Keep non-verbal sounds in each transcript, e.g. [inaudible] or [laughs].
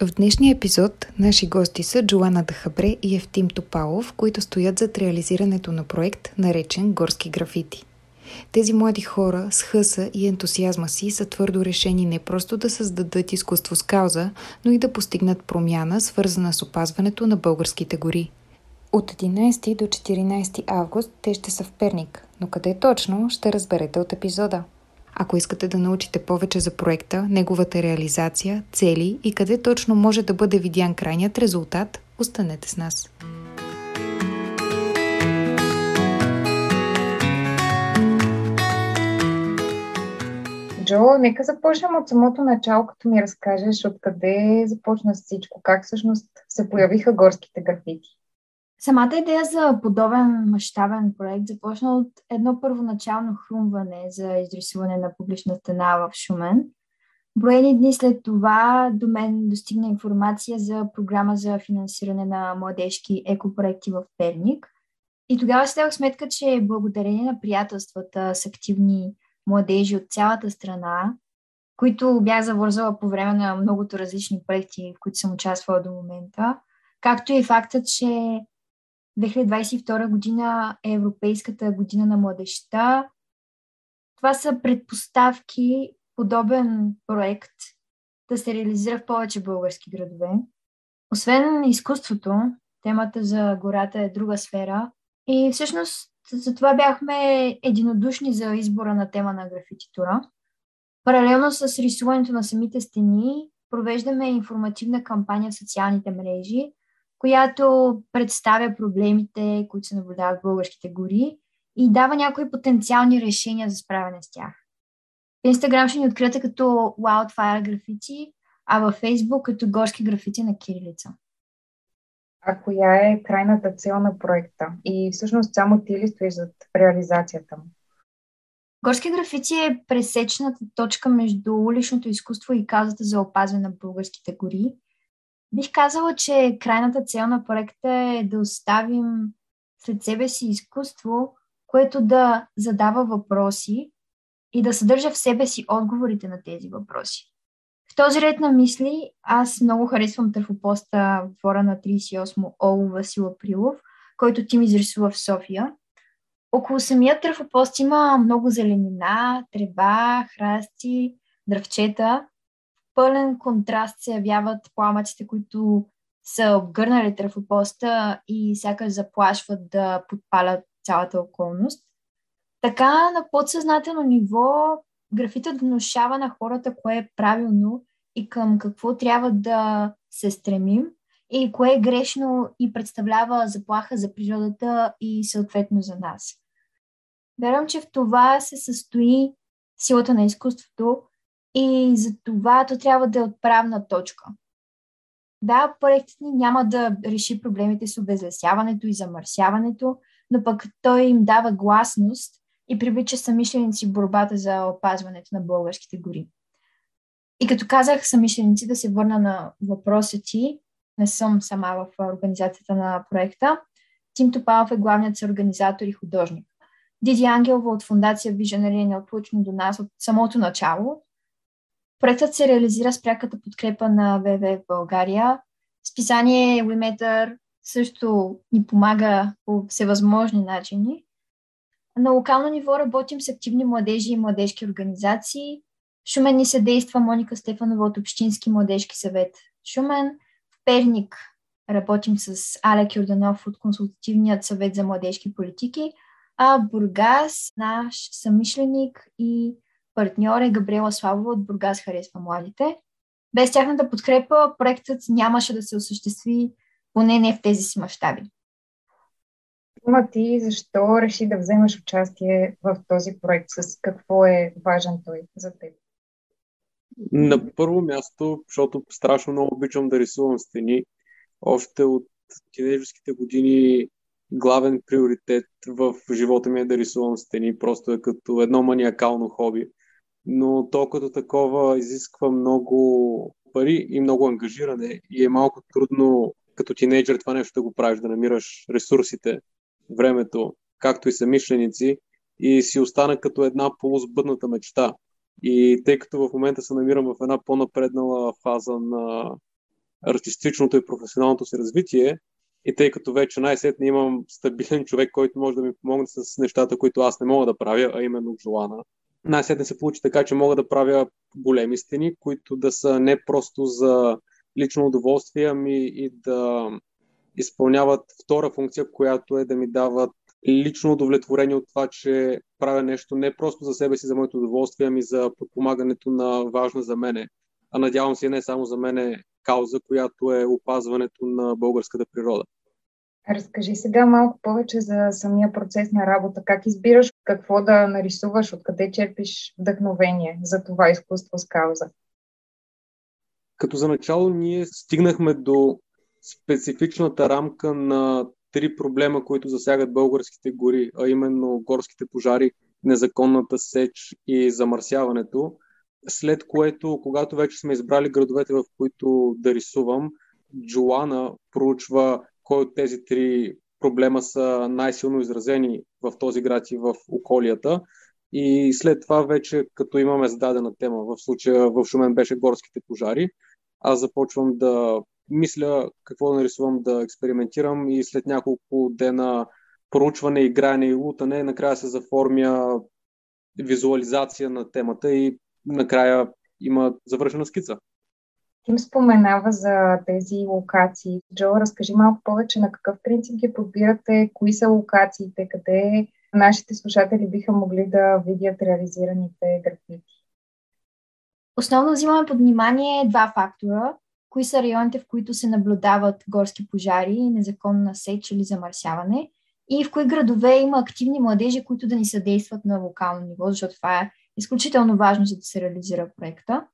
В днешния епизод наши гости са Джоана Дахабре и Евтим Топалов, които стоят зад реализирането на проект, наречен Горски графити. Тези млади хора с хъса и ентусиазма си са твърдо решени не просто да създадат изкуство с кауза, но и да постигнат промяна, свързана с опазването на българските гори. От 11 до 14 август те ще са в Перник, но къде точно ще разберете от епизода. Ако искате да научите повече за проекта, неговата реализация, цели и къде точно може да бъде видян крайният резултат, останете с нас. Джо, нека започнем от самото начало, като ми разкажеш откъде започна всичко, как всъщност се появиха горските графити. Самата идея за подобен мащабен проект започна от едно първоначално хрумване за изрисуване на публична стена в Шумен. Броени дни след това до мен достигна информация за програма за финансиране на младежки екопроекти в Перник. И тогава си дадох сметка, че благодарение на приятелствата с активни младежи от цялата страна, които бях завързала по време на многото различни проекти, в които съм участвала до момента, както и фактът, че 2022 година е Европейската година на младеща. Това са предпоставки подобен проект да се реализира в повече български градове. Освен изкуството, темата за гората е друга сфера и всъщност за това бяхме единодушни за избора на тема на графититура. Паралелно с рисуването на самите стени, провеждаме информативна кампания в социалните мрежи, която представя проблемите, които се наблюдават в българските гори и дава някои потенциални решения за справяне с тях. В Инстаграм ще ни откриете като Wildfire графити, а във Фейсбук като горски графити на кирилица. А коя е крайната цел на проекта? И всъщност само ти ли стоиш зад реализацията му? Горски графити е пресечната точка между уличното изкуство и казата за опазване на българските гори – Бих казала, че крайната цел на проекта е да оставим след себе си изкуство, което да задава въпроси и да съдържа в себе си отговорите на тези въпроси. В този ред на мисли аз много харесвам търфопоста в на 38 Оло Васил Априлов, който ти ми изрисува в София. Около самия търфопост има много зеленина, трева, храсти, дръвчета пълен контраст се явяват пламъците, които са обгърнали трафопоста и сякаш заплашват да подпалят цялата околност. Така на подсъзнателно ниво графитът внушава на хората кое е правилно и към какво трябва да се стремим и кое е грешно и представлява заплаха за природата и съответно за нас. Вярвам, че в това се състои силата на изкуството и за това то трябва да е отправна точка. Да, проектът ни няма да реши проблемите с обезлесяването и замърсяването, но пък той им дава гласност и привлича самишленици в борбата за опазването на българските гори. И като казах самишленици, да се върна на въпроса ти, не съм сама в организацията на проекта. Тим Топалов е главният съорганизатор и художник. Диди Ангелова от фундация Visionary е неотлучно до нас от самото начало Проектът се реализира с пряката подкрепа на ВВ в България. Списание Wimeter също ни помага по всевъзможни начини. На локално ниво работим с активни младежи и младежки организации. В Шумен ни съдейства Моника Стефанова от Общински младежки съвет Шумен. В Перник работим с Алек Юрданов от Консултативният съвет за младежки политики, а Бургас, наш самишленик и партньор е Габриела Славова от Бургас Харесва младите. Без тяхната подкрепа проектът нямаше да се осъществи, поне не в тези си мащаби. Ма ти защо реши да вземеш участие в този проект? С какво е важен той за теб? На първо място, защото страшно много обичам да рисувам стени. Още от тинейджерските години главен приоритет в живота ми е да рисувам стени. Просто е като едно маниакално хоби но то като такова изисква много пари и много ангажиране и е малко трудно като тинейджър това нещо да го правиш, да намираш ресурсите, времето, както и самишленици и си остана като една полусбъдната мечта. И тъй като в момента се намирам в една по-напреднала фаза на артистичното и професионалното си развитие. И тъй като вече най-сетне имам стабилен човек, който може да ми помогне с нещата, които аз не мога да правя, а именно Джоана, най-сетне се получи така, че мога да правя големи стени, които да са не просто за лично удоволствие, ами и да изпълняват втора функция, която е да ми дават лично удовлетворение от това, че правя нещо не просто за себе си, за моето удоволствие, ами за подпомагането на важна за мене, а надявам се не само за мене кауза, която е опазването на българската природа. Разкажи сега малко повече за самия процес на работа. Как избираш какво да нарисуваш, откъде черпиш вдъхновение за това изкуство с кауза? Като за начало ние стигнахме до специфичната рамка на три проблема, които засягат българските гори, а именно горските пожари, незаконната сеч и замърсяването. След което, когато вече сме избрали градовете, в които да рисувам, Джоана проучва кой от тези три проблема са най-силно изразени в този град и в околията. И след това вече, като имаме зададена тема, в случая в Шумен беше горските пожари, аз започвам да мисля какво да нарисувам, да експериментирам и след няколко дена проучване, игране и лутане, накрая се заформя визуализация на темата и накрая има завършена скица. Тим споменава за тези локации. Джо, разкажи малко повече на какъв принцип ги подбирате, кои са локациите, къде нашите слушатели биха могли да видят реализираните графити. Основно взимаме под внимание два фактора. Кои са районите, в които се наблюдават горски пожари, незаконна сеч или замърсяване и в кои градове има активни младежи, които да ни съдействат на локално ниво, защото това е изключително важно, за да се реализира проекта.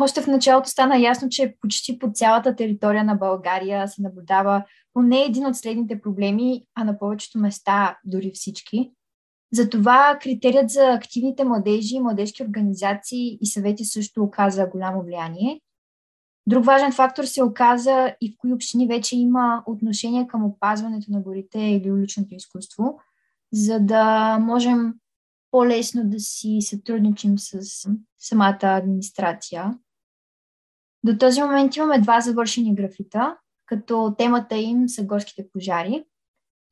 Още в началото стана ясно, че почти по цялата територия на България се наблюдава поне един от следните проблеми, а на повечето места дори всички. Затова критерият за активните младежи, младежки организации и съвети също оказа голямо влияние. Друг важен фактор се оказа и в кои общини вече има отношение към опазването на горите или уличното изкуство, за да можем по-лесно да си сътрудничим с самата администрация. До този момент имаме два завършени графита, като темата им са горските пожари.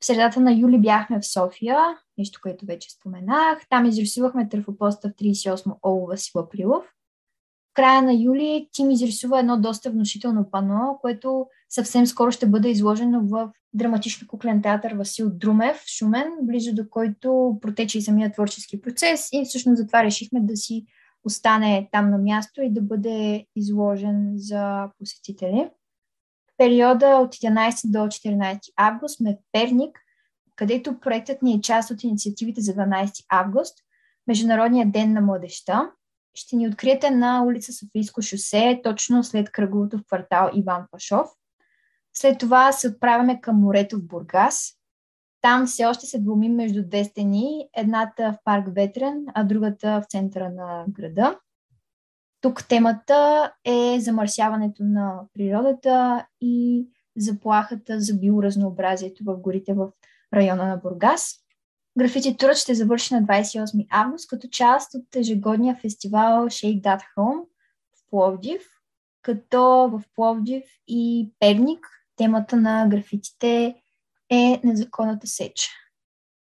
В средата на юли бяхме в София, нещо, което вече споменах. Там изрисувахме търфопоста в 38 Олова Васил Априлов. В края на юли Тим изрисува едно доста внушително пано, което съвсем скоро ще бъде изложено в драматично куклен театър Васил Друмев Шумен, близо до който протече и самия творчески процес и всъщност затова решихме да си остане там на място и да бъде изложен за посетители. В периода от 11 до 14 август сме в Перник, където проектът ни е част от инициативите за 12 август, Международния ден на младеща. Ще ни откриете на улица Софийско шосе, точно след кръговото в квартал Иван Пашов. След това се отправяме към морето в Бургас. Там все още се двумим между две стени, едната в парк Ветрен, а другата в центъра на града. Тук темата е замърсяването на природата и заплахата за биоразнообразието в горите в района на Бургас. Графити турът ще завърши на 28 август като част от ежегодния фестивал Shake That Home в Пловдив, като в Пловдив и Перник темата на графитите е незаконната сеч.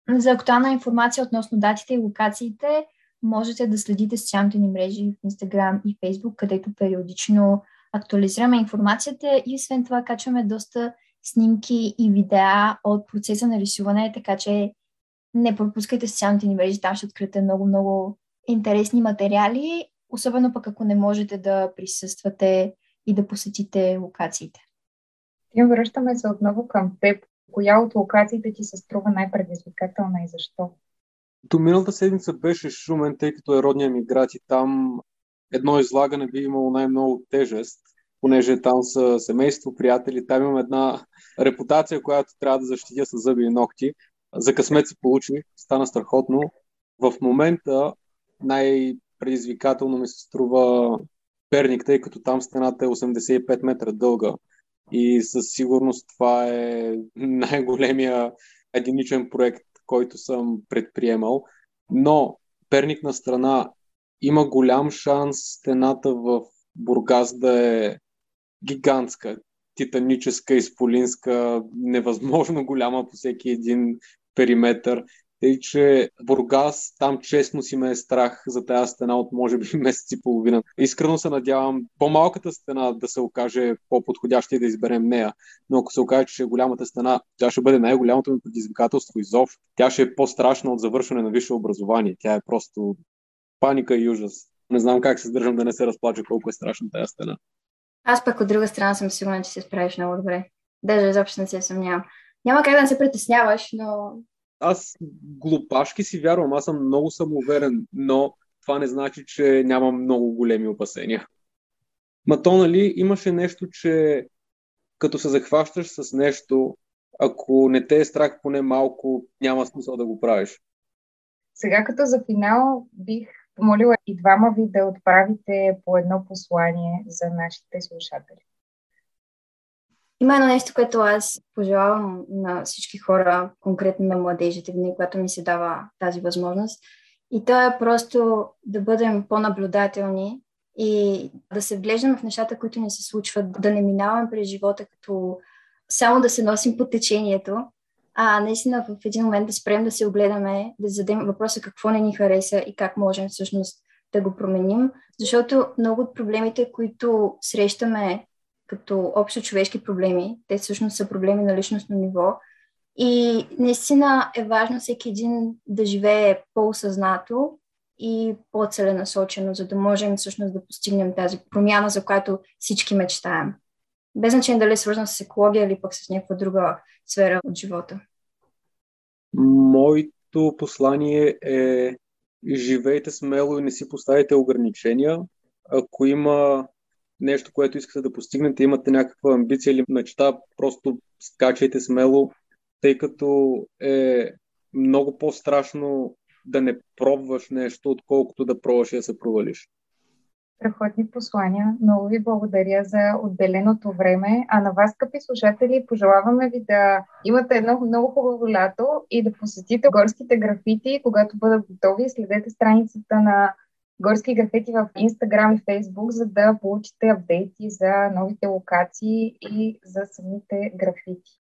За актуална информация относно датите и локациите можете да следите социалните ни мрежи в Instagram и Facebook, където периодично актуализираме информацията и освен това качваме доста снимки и видеа от процеса на рисуване, така че не пропускайте социалните ни мрежи, там ще откриете много-много интересни материали, особено пък ако не можете да присъствате и да посетите локациите. И връщаме се отново към теб. Коя от локациите ти се струва най-предизвикателна и защо? До миналата седмица беше Шумен, тъй като е родния ми град и там едно излагане би имало най-много тежест, понеже там са семейство, приятели, там имам една репутация, която трябва да защитя с зъби и ногти. За късмет се получи, стана страхотно. В момента най-предизвикателно ми се струва Перник, тъй като там стената е 85 метра дълга и със сигурност това е най-големия единичен проект, който съм предприемал. Но Перник на страна има голям шанс стената в Бургас да е гигантска, титаническа, изполинска, невъзможно голяма по всеки един периметър. Тъй, че Бургас, там честно си ме е страх за тази стена от може би [laughs] месец и половина. Искрено се надявам по-малката стена да се окаже по-подходяща и да изберем нея. Но ако се окаже, че е голямата стена, тя ще бъде най-голямото ми предизвикателство изобщо. Тя ще е по-страшна от завършване на висше образование. Тя е просто паника и ужас. Не знам как се сдържам да не се разплача колко е страшна тази стена. Аз пък от друга страна съм сигурна, че се справиш много добре. Даже изобщо не се съмнявам. Няма как да не се притесняваш, но аз глупашки си вярвам, аз съм много самоуверен, но това не значи, че нямам много големи опасения. Ма то, нали, имаше нещо, че като се захващаш с нещо, ако не те е страх поне малко, няма смисъл да го правиш. Сега като за финал бих помолила и двама ви да отправите по едно послание за нашите слушатели. Има едно нещо, което аз пожелавам на всички хора, конкретно на младежите, винаги когато ми се дава тази възможност. И то е просто да бъдем по-наблюдателни и да се вглеждаме в нещата, които ни се случват, да не минаваме през живота като само да се носим по течението, а наистина в един момент да спрем да се огледаме, да зададем въпроса какво не ни хареса и как можем всъщност да го променим, защото много от проблемите, които срещаме като общо човешки проблеми. Те всъщност са проблеми на личностно ниво. И наистина е важно всеки един да живее по-осъзнато и по-целенасочено, за да можем всъщност да постигнем тази промяна, за която всички мечтаем. Без значение дали е свързано с екология или пък с някаква друга сфера от живота. Моето послание е живейте смело и не си поставите ограничения. Ако има нещо, което искате да постигнете, имате някаква амбиция или мечта, просто скачайте смело, тъй като е много по-страшно да не пробваш нещо, отколкото да пробваш и да се провалиш. Страхотни послания. Много ви благодаря за отделеното време. А на вас, скъпи слушатели, пожелаваме ви да имате едно много хубаво лято и да посетите горските графити, когато бъдат готови. Следете страницата на горски графити в Instagram и Facebook, за да получите апдейти за новите локации и за самите графити.